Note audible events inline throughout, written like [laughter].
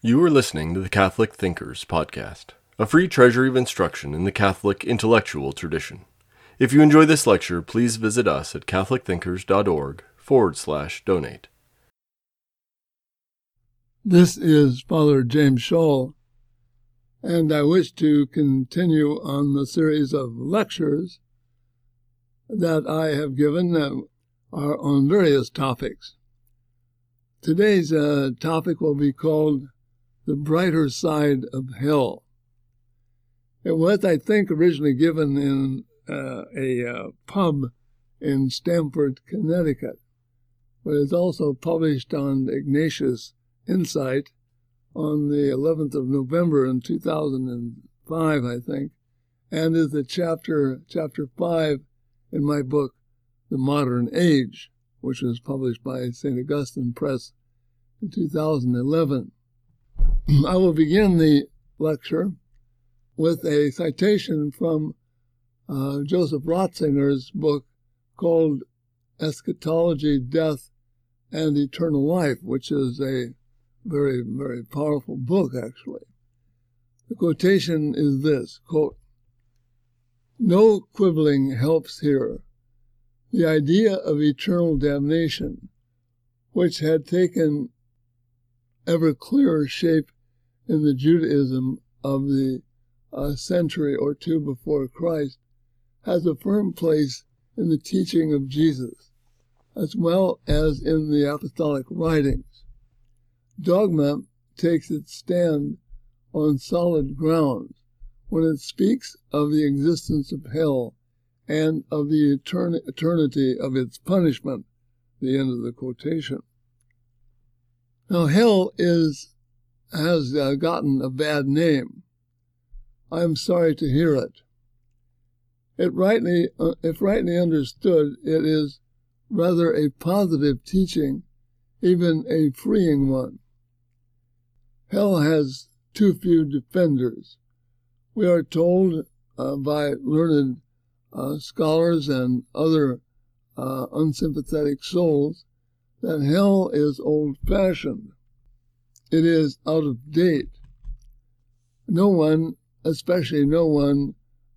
You are listening to the Catholic Thinkers Podcast, a free treasury of instruction in the Catholic intellectual tradition. If you enjoy this lecture, please visit us at catholicthinkers.org forward slash donate. This is Father James Schall, and I wish to continue on the series of lectures that I have given that are on various topics. Today's uh, topic will be called The Brighter Side of Hell. It was, I think, originally given in uh, a uh, pub in Stamford, Connecticut, but it's also published on Ignatius Insight on the 11th of November in 2005, I think, and is the chapter chapter five in my book, The Modern Age, which was published by St. Augustine Press in 2011. I will begin the lecture with a citation from uh, Joseph Ratzinger's book called Eschatology, Death, and Eternal Life, which is a very, very powerful book, actually. The quotation is this quote, No quibbling helps here. The idea of eternal damnation, which had taken ever clearer shape in the Judaism of the uh, century or two before Christ, has a firm place in the teaching of Jesus, as well as in the apostolic writings. Dogma takes its stand on solid ground when it speaks of the existence of hell and of the etern- eternity of its punishment, the end of the quotation. Now, hell is has uh, gotten a bad name. I am sorry to hear it. It rightly, uh, if rightly understood, it is rather a positive teaching, even a freeing one. Hell has too few defenders. We are told uh, by learned uh, scholars and other uh, unsympathetic souls that hell is old fashioned. It is out of date. No one, especially no one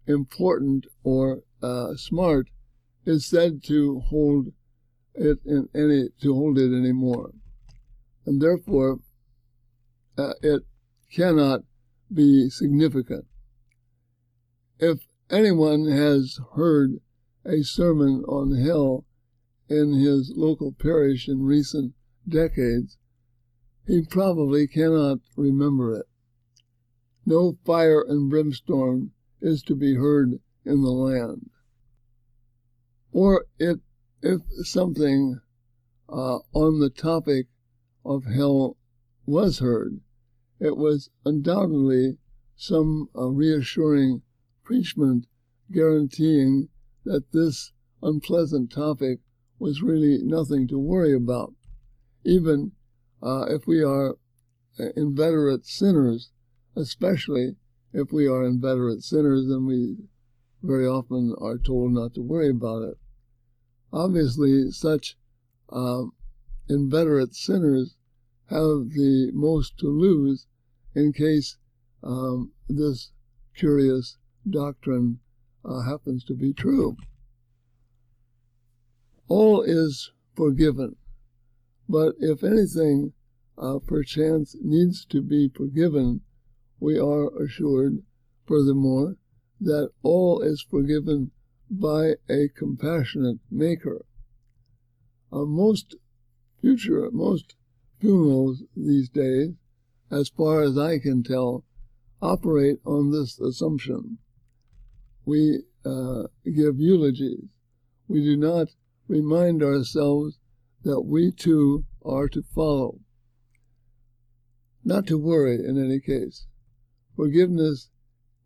important or uh, smart, is said to hold it in any to hold it anymore, and therefore uh, it cannot be significant. If anyone has heard a sermon on hell in his local parish in recent decades, he probably cannot remember it. No fire and brimstone is to be heard in the land. Or it, if something uh, on the topic of hell was heard, it was undoubtedly some uh, reassuring preachment guaranteeing that this unpleasant topic was really nothing to worry about, even uh, if we are inveterate sinners, especially if we are inveterate sinners, then we very often are told not to worry about it. Obviously, such uh, inveterate sinners have the most to lose in case um, this curious doctrine uh, happens to be true. All is forgiven, but if anything uh, perchance needs to be forgiven, we are assured, furthermore, that all is forgiven by a compassionate Maker. Uh, most future, most funerals these days, as far as I can tell, operate on this assumption. We uh, give eulogies. We do not remind ourselves that we too are to follow. Not to worry in any case. Forgiveness,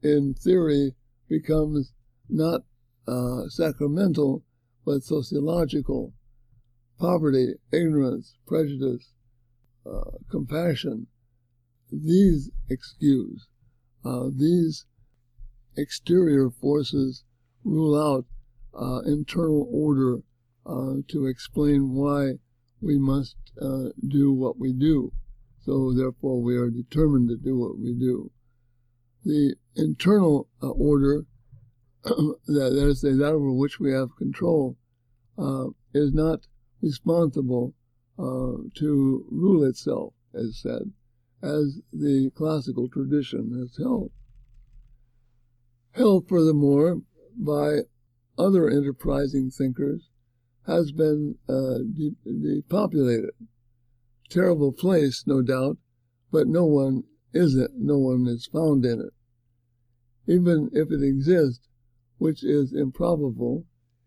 in theory, becomes not uh, sacramental but sociological. Poverty, ignorance, prejudice, uh, compassion, these excuse, uh, these exterior forces rule out uh, internal order uh, to explain why we must uh, do what we do. so therefore we are determined to do what we do. The internal uh, order, [clears throat] that, that is, that over which we have control, uh, is not responsible uh, to rule itself, as said, as the classical tradition has held. Held, furthermore, by other enterprising thinkers, has been uh, depopulated. Terrible place, no doubt, but no one is it, no one is found in it. Even if it exists, which is improbable,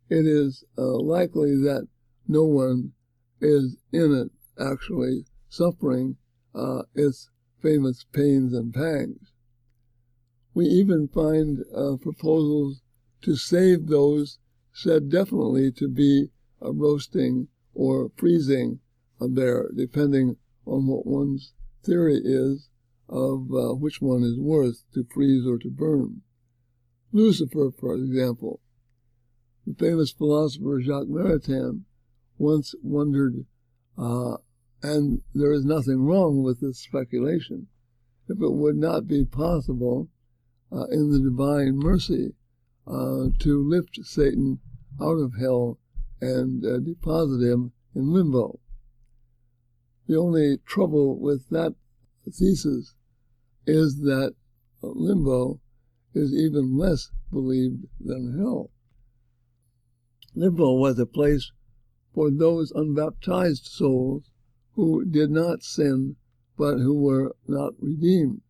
it is uh, likely that no one is in it actually suffering uh, its famous pains and pangs. We even find uh, proposals to save those said definitely to be uh, roasting or freezing there, depending on what one's theory is of uh, which one is worse, to freeze or to burn. Lucifer, for example, the famous philosopher Jacques Maritain once wondered, uh, and there is nothing wrong with this speculation, if it would not be possible uh, in the divine mercy uh, to lift Satan out of hell and uh, deposit him in limbo. The only trouble with that thesis is that limbo is even less believed than hell. Limbo was a place for those unbaptized souls who did not sin but who were not redeemed.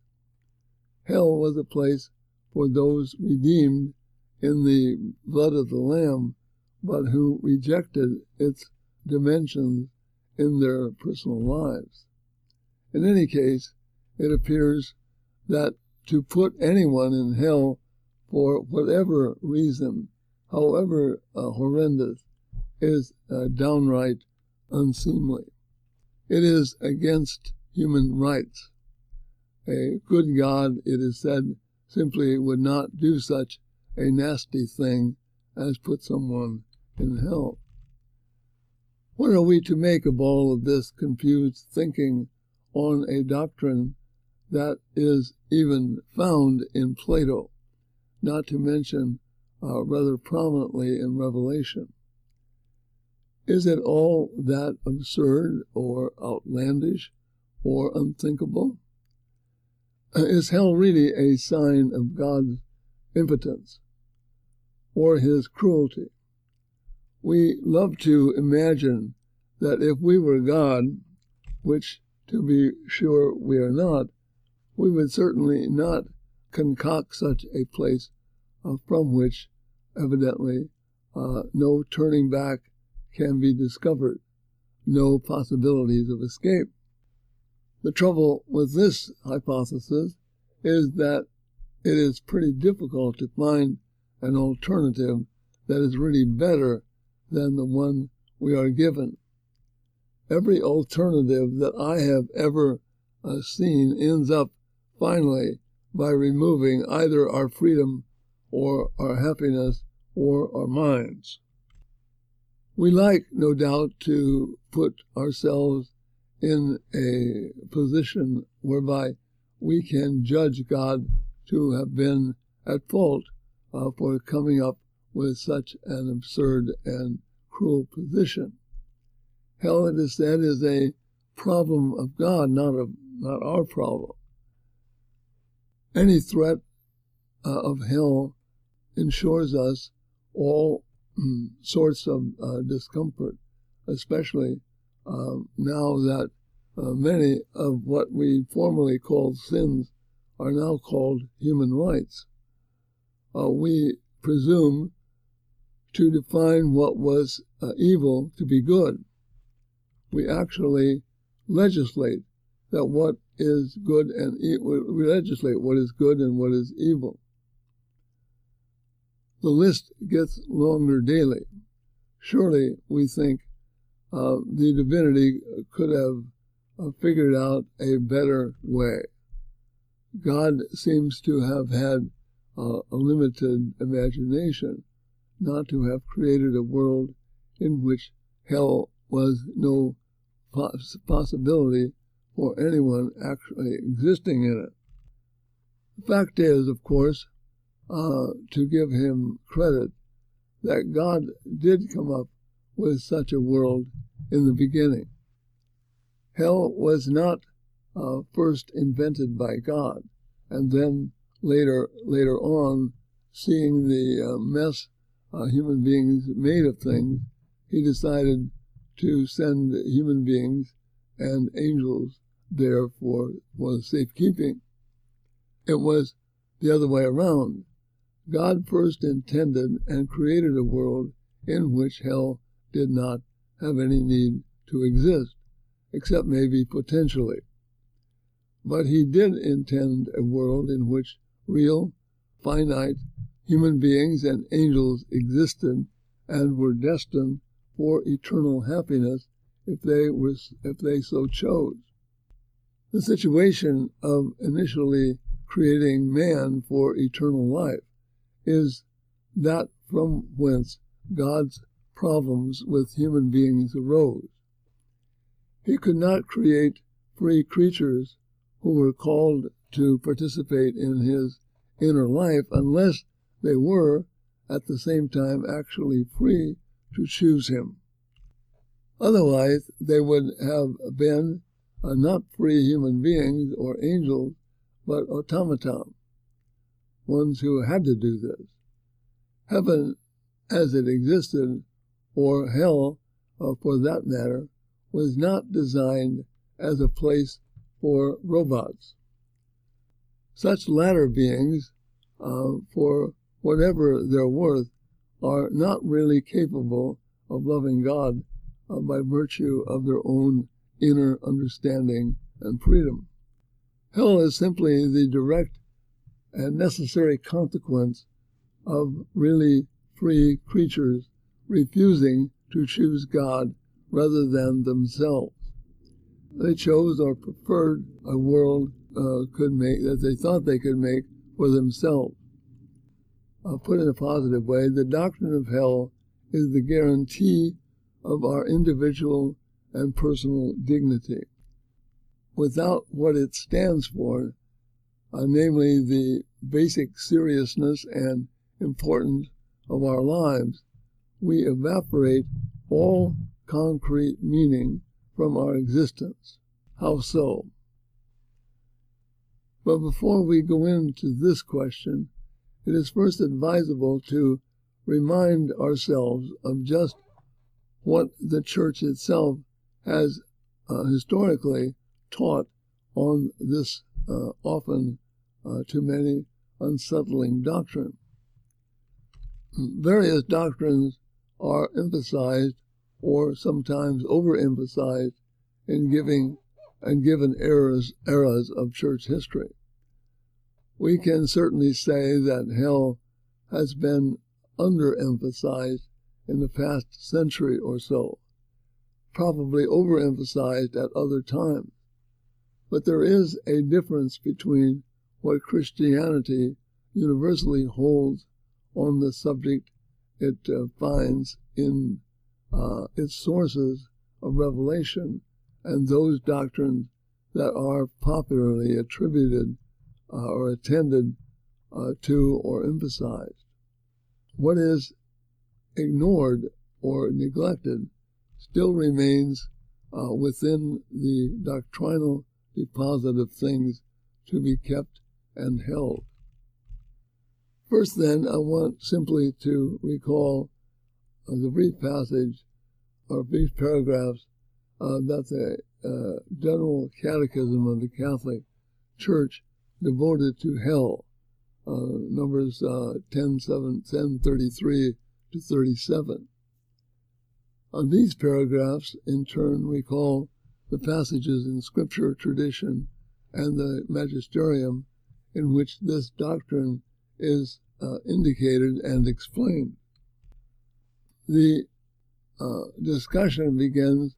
Hell was a place for those redeemed in the blood of the Lamb, but who rejected its dimensions in their personal lives. In any case, it appears that to put anyone in hell for whatever reason, however uh, horrendous, is uh, downright unseemly. It is against human rights. A good God, it is said, simply would not do such a nasty thing as put someone in hell. What are we to make of all of this confused thinking on a doctrine that is even found in Plato, not to mention uh, rather prominently in Revelation? Is it all that absurd or outlandish or unthinkable? Uh, is hell really a sign of God's impotence or his cruelty? We love to imagine that if we were God, which to be sure we are not, we would certainly not concoct such a place uh, from which evidently uh, no turning back can be discovered, no possibilities of escape. The trouble with this hypothesis is that it is pretty difficult to find an alternative that is really better than the one we are given. Every alternative that I have ever uh, seen ends up finally by removing either our freedom or our happiness or our minds. We like, no doubt, to put ourselves in a position whereby we can judge God to have been at fault uh, for coming up with such an absurd and cruel position. Hell, it is said, is a problem of God, not a not our problem. Any threat uh, of hell ensures us all mm, sorts of uh, discomfort, especially um, now that uh, many of what we formerly called sins are now called human rights. Uh, we presume to define what was uh, evil to be good. We actually legislate that what is good and e- we legislate what is good and what is evil. The list gets longer daily. Surely we think uh, the divinity could have uh, figured out a better way. God seems to have had uh, a limited imagination, not to have created a world in which hell was no poss- possibility for anyone actually existing in it. The fact is, of course, uh, to give him credit, that God did come up with such a world in the beginning. Hell was not uh, first invented by God, and then later later on, seeing the uh, mess uh, human beings made of things, he decided to send human beings and angels there for for safekeeping. It was the other way around. God first intended and created a world in which hell did not have any need to exist, except maybe potentially. But he did intend a world in which real, finite human beings and angels existed and were destined for eternal happiness if they if they so chose. The situation of initially creating man for eternal life is that from whence God's problems with human beings arose. He could not create free creatures who were called to participate in his inner life unless they were at the same time actually free to choose him. Otherwise, they would have been uh, not free human beings or angels, but automaton, ones who had to do this. Heaven, as it existed, or hell, uh, for that matter, was not designed as a place for robots. Such latter beings, uh, for whatever their worth, are not really capable of loving God uh, by virtue of their own inner understanding and freedom. Hell is simply the direct and necessary consequence of really free creatures refusing to choose God rather than themselves. They chose or preferred a world uh, could make that they thought they could make for themselves. Uh, put in a positive way, the doctrine of hell is the guarantee of our individual and personal dignity without what it stands for, uh, namely the basic seriousness and importance of our lives, we evaporate all concrete meaning from our existence. How so? But before we go into this question, it is first advisable to remind ourselves of just what the church itself has uh, historically taught on this uh, often uh, to many unsettling doctrine. Various doctrines are emphasized or sometimes overemphasized in giving and given eras eras of church history. We can certainly say that hell has been underemphasized in the past century or so, probably overemphasized at other times. But there is a difference between what Christianity universally holds on the subject it uh, finds in uh, its sources of revelation and those doctrines that are popularly attributed or attended uh, to or emphasized. What is ignored or neglected still remains uh, within the doctrinal deposit of things to be kept and held. First, then, I want simply to recall uh, the brief passage or brief paragraphs uh, that the uh, General Catechism of the Catholic Church devoted to hell, uh, numbers uh, 10, 7, 10, 33 to 37. On these paragraphs, in turn, recall the passages in scripture tradition and the magisterium in which this doctrine is uh, indicated and explained. The uh, discussion begins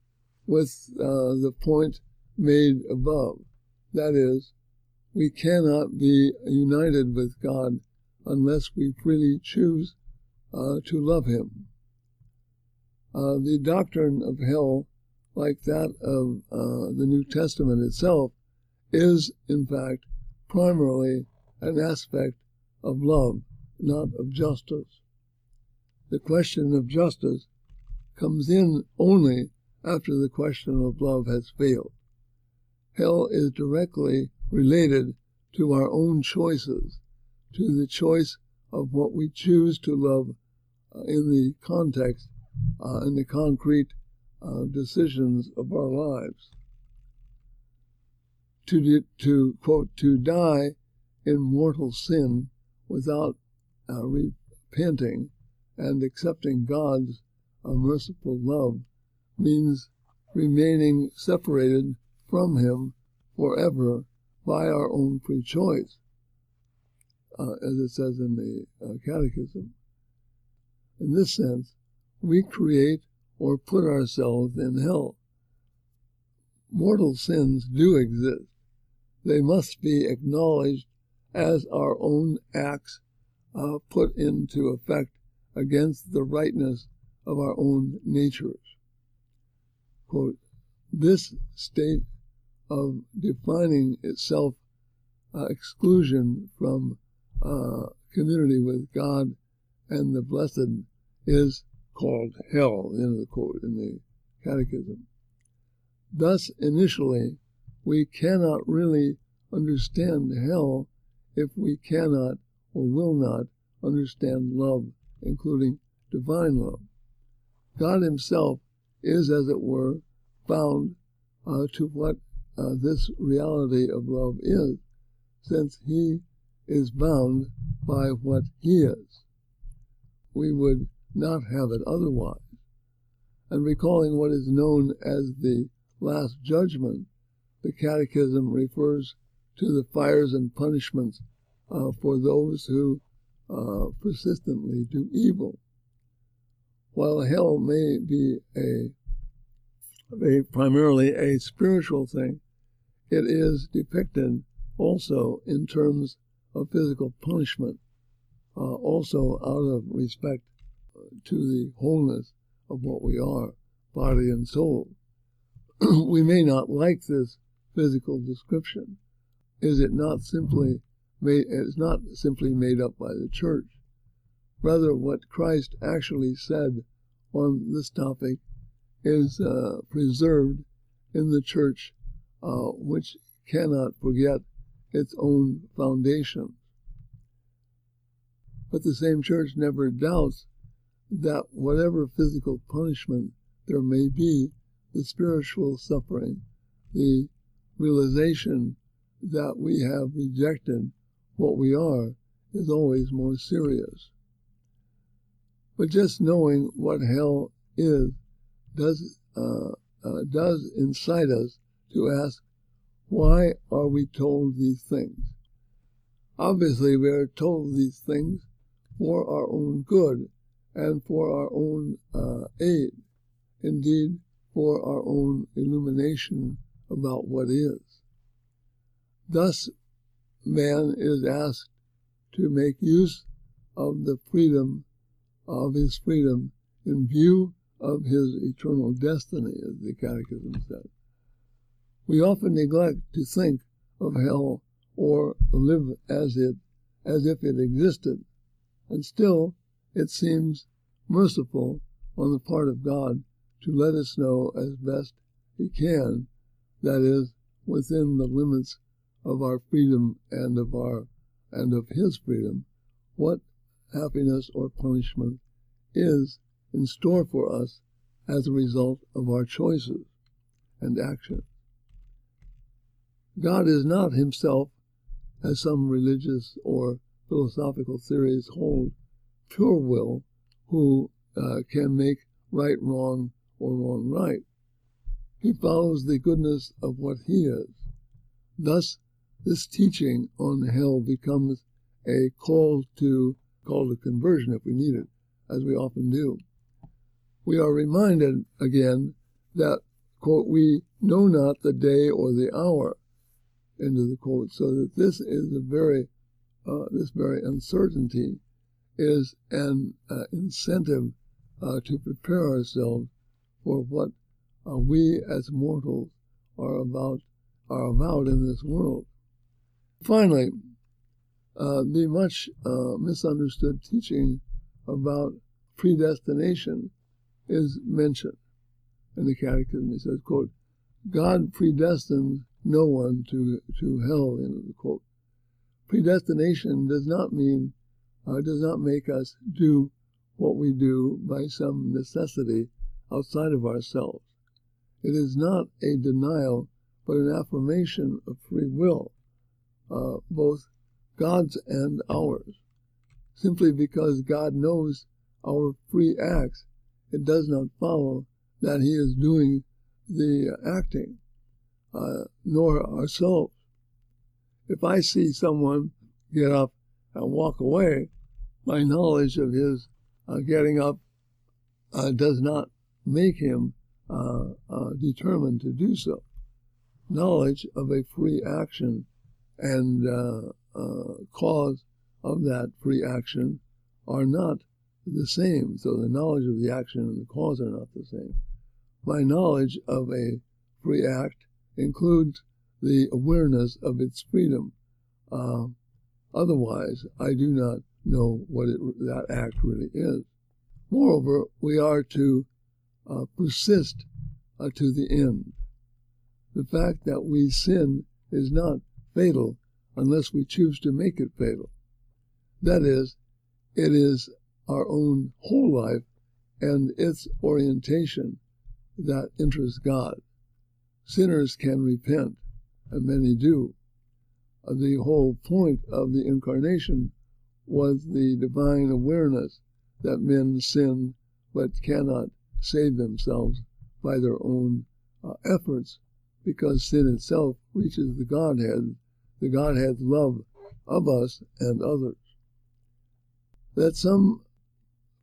with uh, the point made above. That is, we cannot be united with God unless we freely choose uh, to love Him. Uh, the doctrine of hell like that of uh, the New Testament itself, is in fact primarily an aspect of love, not of justice. The question of justice comes in only after the question of love has failed. Hell is directly related to our own choices, to the choice of what we choose to love uh, in the context, uh, in the concrete uh, decisions of our lives. To, to, quote, to die in mortal sin without uh, repenting and accepting God's uh, merciful love means remaining separated from Him forever by our own free choice, uh, as it says in the uh, Catechism. In this sense, we create or put ourselves in hell. Mortal sins do exist. They must be acknowledged as our own acts uh, put into effect against the rightness of our own natures. Quote, this state of defining itself uh, exclusion from uh, community with God and the blessed is called hell, end of the quote in the Catechism. Thus, initially, we cannot really understand hell if we cannot or will not understand love, including divine love. God Himself is, as it were, bound uh, to what uh, this reality of love is, since He is bound by what He is. We would not have it otherwise. And recalling what is known as the Last Judgment, the Catechism refers to the fires and punishments uh, for those who uh, persistently do evil. While hell may be a, a primarily a spiritual thing, it is depicted also in terms of physical punishment, uh, also out of respect to the wholeness of what we are, body and soul. [clears throat] we may not like this physical description. Is it not simply made, it's not simply made up by the church. Rather, what Christ actually said on this topic is uh, preserved in the church, uh, which cannot forget its own foundation. But the same church never doubts that whatever physical punishment there may be, the spiritual suffering, the realization that we have rejected what we are, is always more serious. But just knowing what hell is does uh, uh, does incite us to ask, why are we told these things? Obviously, we are told these things for our own good and for our own uh, aid, indeed, for our own illumination about what is. Thus, man is asked to make use of the freedom of his freedom in view of his eternal destiny, as the Catechism said. We often neglect to think of hell or live as it as if it existed, and still it seems merciful on the part of God to let us know as best He can, that is, within the limits of our freedom and of our and of His freedom, what happiness or punishment is in store for us as a result of our choices and actions. God is not Himself, as some religious or philosophical theories hold, pure will who uh, can make right wrong or wrong right. He follows the goodness of what he is. Thus, this teaching on hell becomes a call to call to conversion if we need it, as we often do. We are reminded again that quote we know not the day or the hour end of the quote so that this is a very uh, this very uncertainty is an uh, incentive uh, to prepare ourselves for what uh, we as mortals are about are about in this world. Finally, uh, the much uh, misunderstood teaching about predestination is mentioned in the Catechism. It says, quote, God predestined no one to, to hell, end of quote. Predestination does not mean, uh, does not make us do what we do by some necessity outside of ourselves. It is not a denial, but an affirmation of free will, uh, both God's and ours. Simply because God knows our free acts, it does not follow that He is doing the acting, uh, nor ourselves. If I see someone get up and walk away, my knowledge of his uh, getting up uh, does not make him uh, uh, determined to do so. Knowledge of a free action and uh, cause of that free action are not the same. So the knowledge of the action and the cause are not the same. My knowledge of a free act includes the awareness of its freedom. Uh, otherwise, I do not know what it, that act really is. Moreover, we are to uh, persist uh, to the end. The fact that we sin is not fatal unless we choose to make it fatal. That is, it is our own whole life and its orientation that interests God. Sinners can repent, and many do. Uh, the whole point of the incarnation was the divine awareness that men sin but cannot save themselves by their own uh, efforts because sin itself reaches the Godhead, the Godhead's love of us and others. That some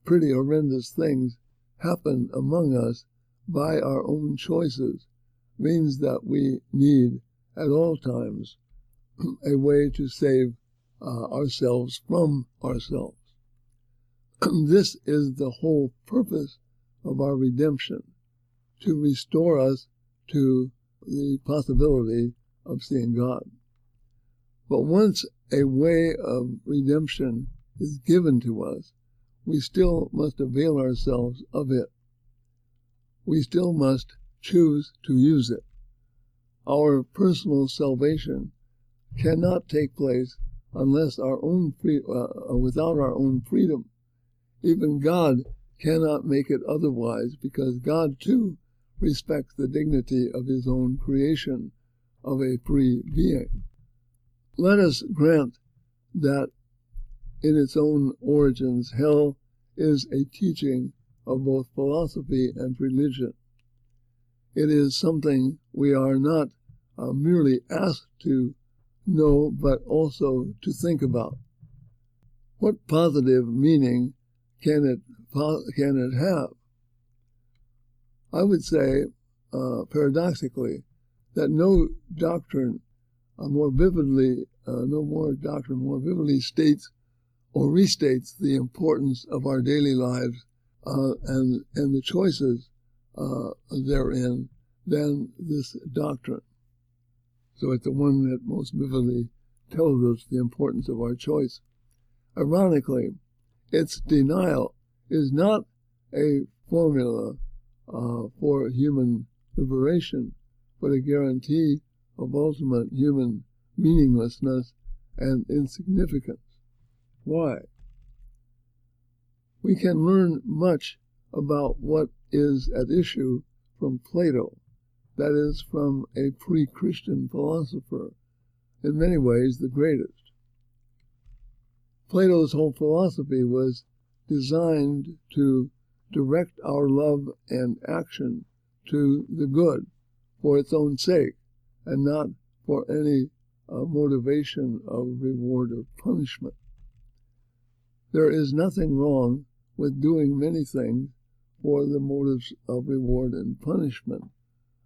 pretty horrendous things happen among us by our own choices means that we need at all times [clears throat] a way to save uh, ourselves from ourselves. [clears throat] this is the whole purpose of our redemption to restore us to the possibility of seeing God. But once a way of redemption is given to us, we still must avail ourselves of it. We still must choose to use it. Our personal salvation cannot take place unless our own free, uh, without our own freedom. Even God cannot make it otherwise because God too respects the dignity of his own creation of a free being. Let us grant that in its own origins, hell is a teaching of both philosophy and religion. It is something we are not uh, merely asked to know, but also to think about. What positive meaning can it can it have? I would say, uh, paradoxically, that no doctrine uh, more vividly, uh, no more doctrine more vividly states or restates the importance of our daily lives uh, and and the choices uh, therein than this doctrine. So it's the one that most vividly tells us the importance of our choice. Ironically, its denial is not a formula uh, for human liberation, but a guarantee of ultimate human meaninglessness and insignificance. Why? We can learn much about what is at issue from Plato, that is, from a pre Christian philosopher, in many ways the greatest. Plato's whole philosophy was designed to direct our love and action to the good for its own sake and not for any uh, motivation of reward or punishment. There is nothing wrong with doing many things for the motives of reward and punishment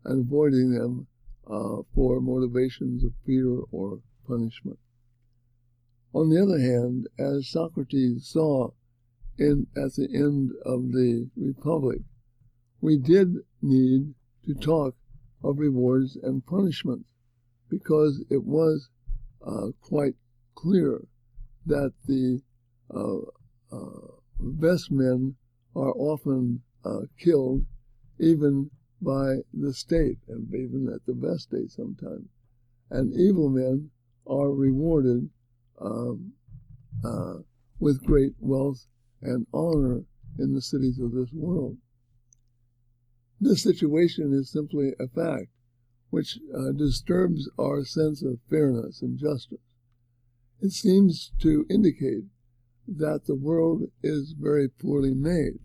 and avoiding them uh, for motivations of fear or punishment. On the other hand, as Socrates saw in, at the end of the Republic, we did need to talk of rewards and punishments because it was uh, quite clear that the best men are often uh, killed even by the state, and even at the best state sometimes. And evil men are rewarded um, uh, with great wealth and honor in the cities of this world. This situation is simply a fact which uh, disturbs our sense of fairness and justice. It seems to indicate that the world is very poorly made.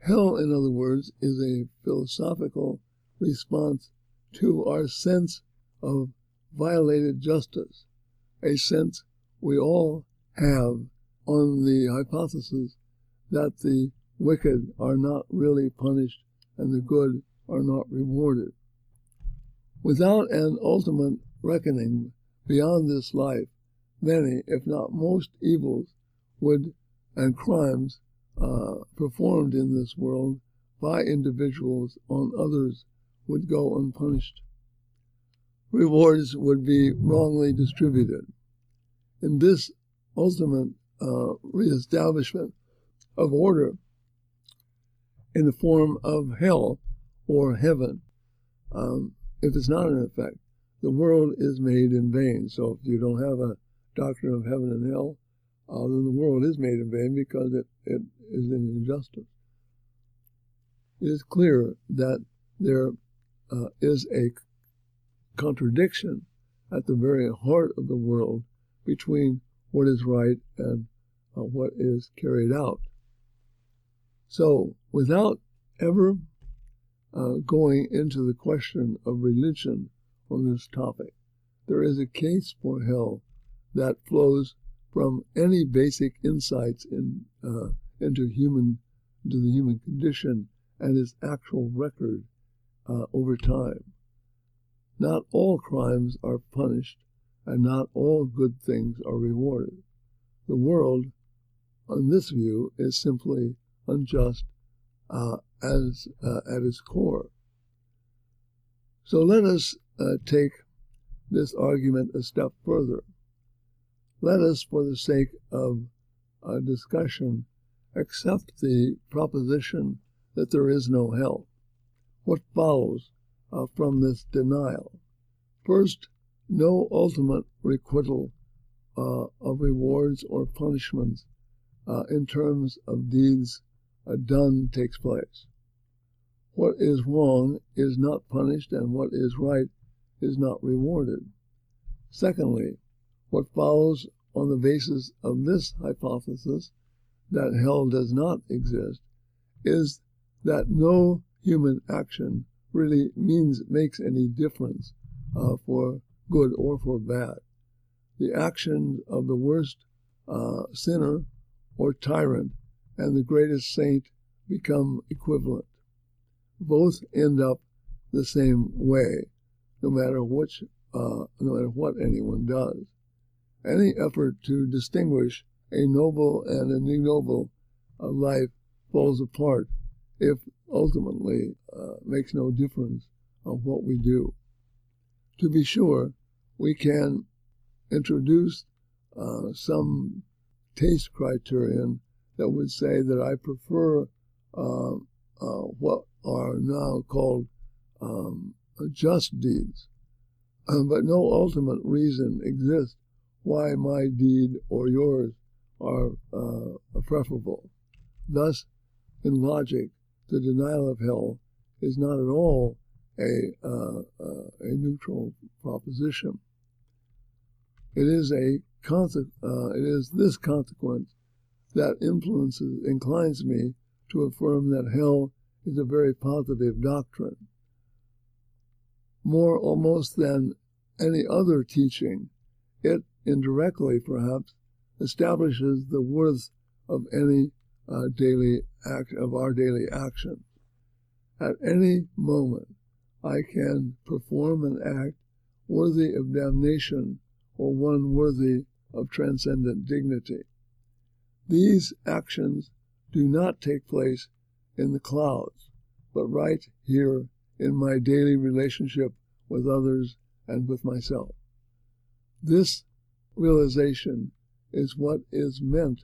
Hell, in other words, is a philosophical response to our sense of violated justice, a sense we all have on the hypothesis that the wicked are not really punished and the good are not rewarded. Without an ultimate reckoning beyond this life, many, if not most, evils would and crimes uh, performed in this world by individuals on others would go unpunished. Rewards would be wrongly distributed. In this ultimate uh, reestablishment of order, in the form of hell or heaven. Um, if it's not in effect, the world is made in vain. So if you don't have a doctrine of heaven and hell, uh, then the world is made in vain because it, it is in injustice. It is clear that there uh, is a contradiction at the very heart of the world between what is right and uh, what is carried out. So, without ever uh, going into the question of religion on this topic, there is a case for hell that flows from any basic insights in, uh, into human into the human condition and its actual record uh, over time. Not all crimes are punished, and not all good things are rewarded. The world, on this view, is simply unjust uh, as uh, at its core. So let us uh, take this argument a step further. Let us, for the sake of a discussion, accept the proposition that there is no hell. What follows uh, from this denial? First, no ultimate requital uh, of rewards or punishments uh, in terms of deeds uh, done takes place. What is wrong is not punished, and what is right is not rewarded. Secondly, what follows on the basis of this hypothesis that hell does not exist is that no human action really means makes any difference uh, for good or for bad. The actions of the worst uh, sinner or tyrant and the greatest saint become equivalent. Both end up the same way, no matter which, uh, no matter what anyone does. Any effort to distinguish a noble and an ignoble uh, life falls apart if ultimately uh, makes no difference of what we do. To be sure, we can introduce uh, some taste criterion that would say that I prefer uh, uh, what are now called um, just deeds. Um, [clears throat] but no ultimate reason exists why my deed or yours are uh, preferable. Thus, in logic, the denial of hell is not at all a, uh, uh, a neutral proposition. It is a conse- uh, it is this consequence that influences inclines me to affirm that hell is a very positive doctrine. More almost than any other teaching, it indirectly perhaps establishes the worth of any uh, daily act of our daily action. At any moment, I can perform an act worthy of damnation or one worthy of transcendent dignity. These actions do not take place in the clouds, but right here in my daily relationship with others and with myself. This realization is what is meant,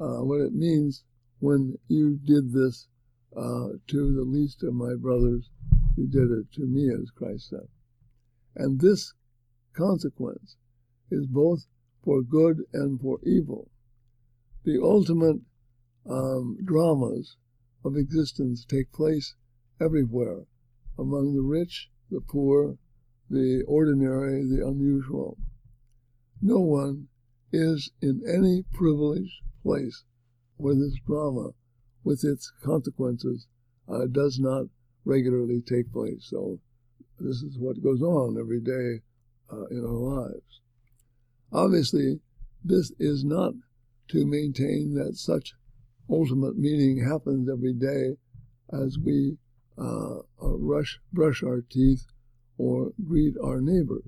uh, what it means when you did this uh, to the least of my brothers, you did it to me, as Christ said. And this consequence is both for good and for evil. The ultimate um, dramas of existence take place everywhere among the rich, the poor, the ordinary, the unusual. No one is in any privileged place where this drama, with its consequences, uh, does not regularly take place. So, this is what goes on every day uh, in our lives. Obviously, this is not to maintain that such ultimate meaning happens every day as we uh, rush, brush our teeth or greet our neighbor.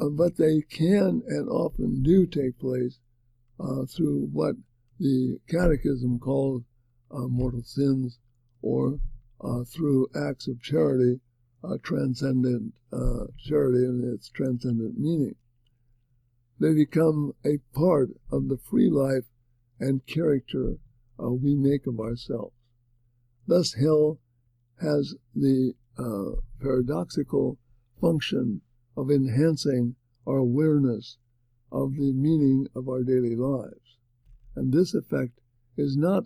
Uh, but they can and often do take place uh, through what the Catechism calls uh, mortal sins or uh, through acts of charity, uh, transcendent charity and its transcendent meaning. They become a part of the free life and character we make of ourselves. Thus, hell has the uh, paradoxical function of enhancing our awareness of the meaning of our daily lives. And this effect is not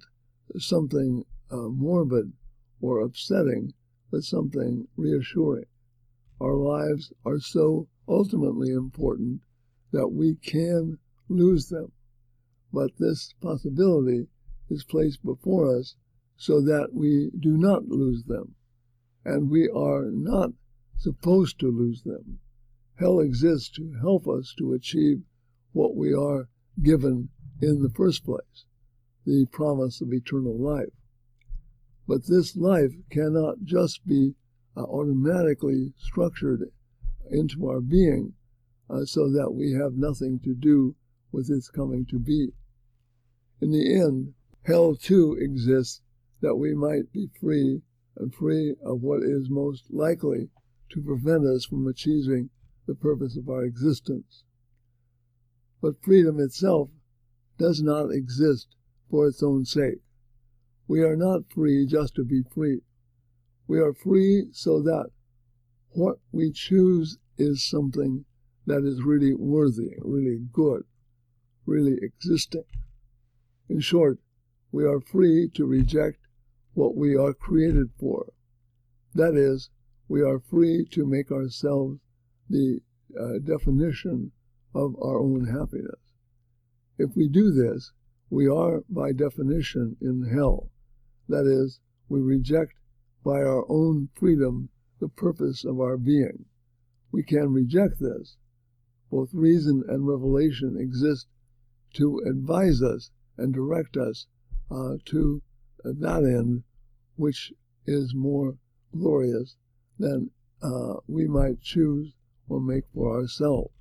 something uh, morbid or upsetting, but something reassuring. Our lives are so ultimately important that we can lose them. But this possibility is placed before us so that we do not lose them. And we are not supposed to lose them. Hell exists to help us to achieve what we are given in the first place the promise of eternal life. But this life cannot just be uh, automatically structured into our being uh, so that we have nothing to do with its coming to be. In the end, hell too exists that we might be free and free of what is most likely to prevent us from achieving the purpose of our existence. But freedom itself does not exist for its own sake. We are not free just to be free. We are free so that what we choose is something that is really worthy, really good, really existing. In short, we are free to reject what we are created for. That is, we are free to make ourselves the uh, definition of our own happiness. If we do this, we are by definition in hell. That is, we reject by our own freedom the purpose of our being. We can reject this. Both reason and revelation exist to advise us and direct us uh, to that end which is more glorious than uh, we might choose or make for ourselves.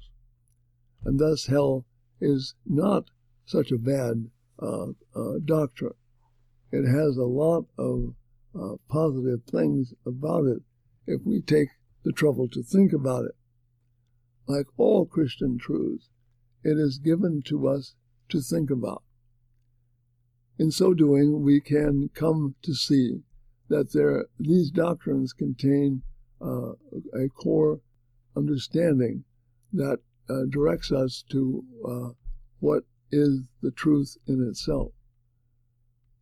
And thus, hell is not such a bad uh, uh, doctrine. It has a lot of uh, positive things about it if we take the trouble to think about it. Like all Christian truths, it is given to us to think about. In so doing, we can come to see that there, these doctrines contain uh, a core understanding that uh, directs us to uh, what is the truth in itself.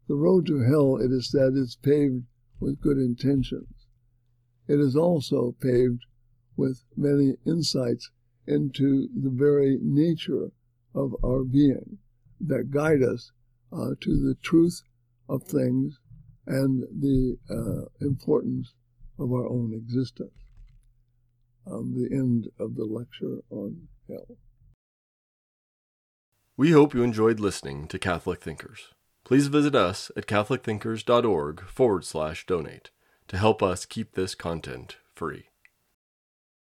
The road to hell, it is said, is paved with good intentions. It is also paved with many insights into the very nature of our being that guide us uh, to the truth of things and the uh, importance of our own existence. Um, the end of the lecture on hell. We hope you enjoyed listening to Catholic Thinkers. Please visit us at catholicthinkers.org forward slash donate to help us keep this content free.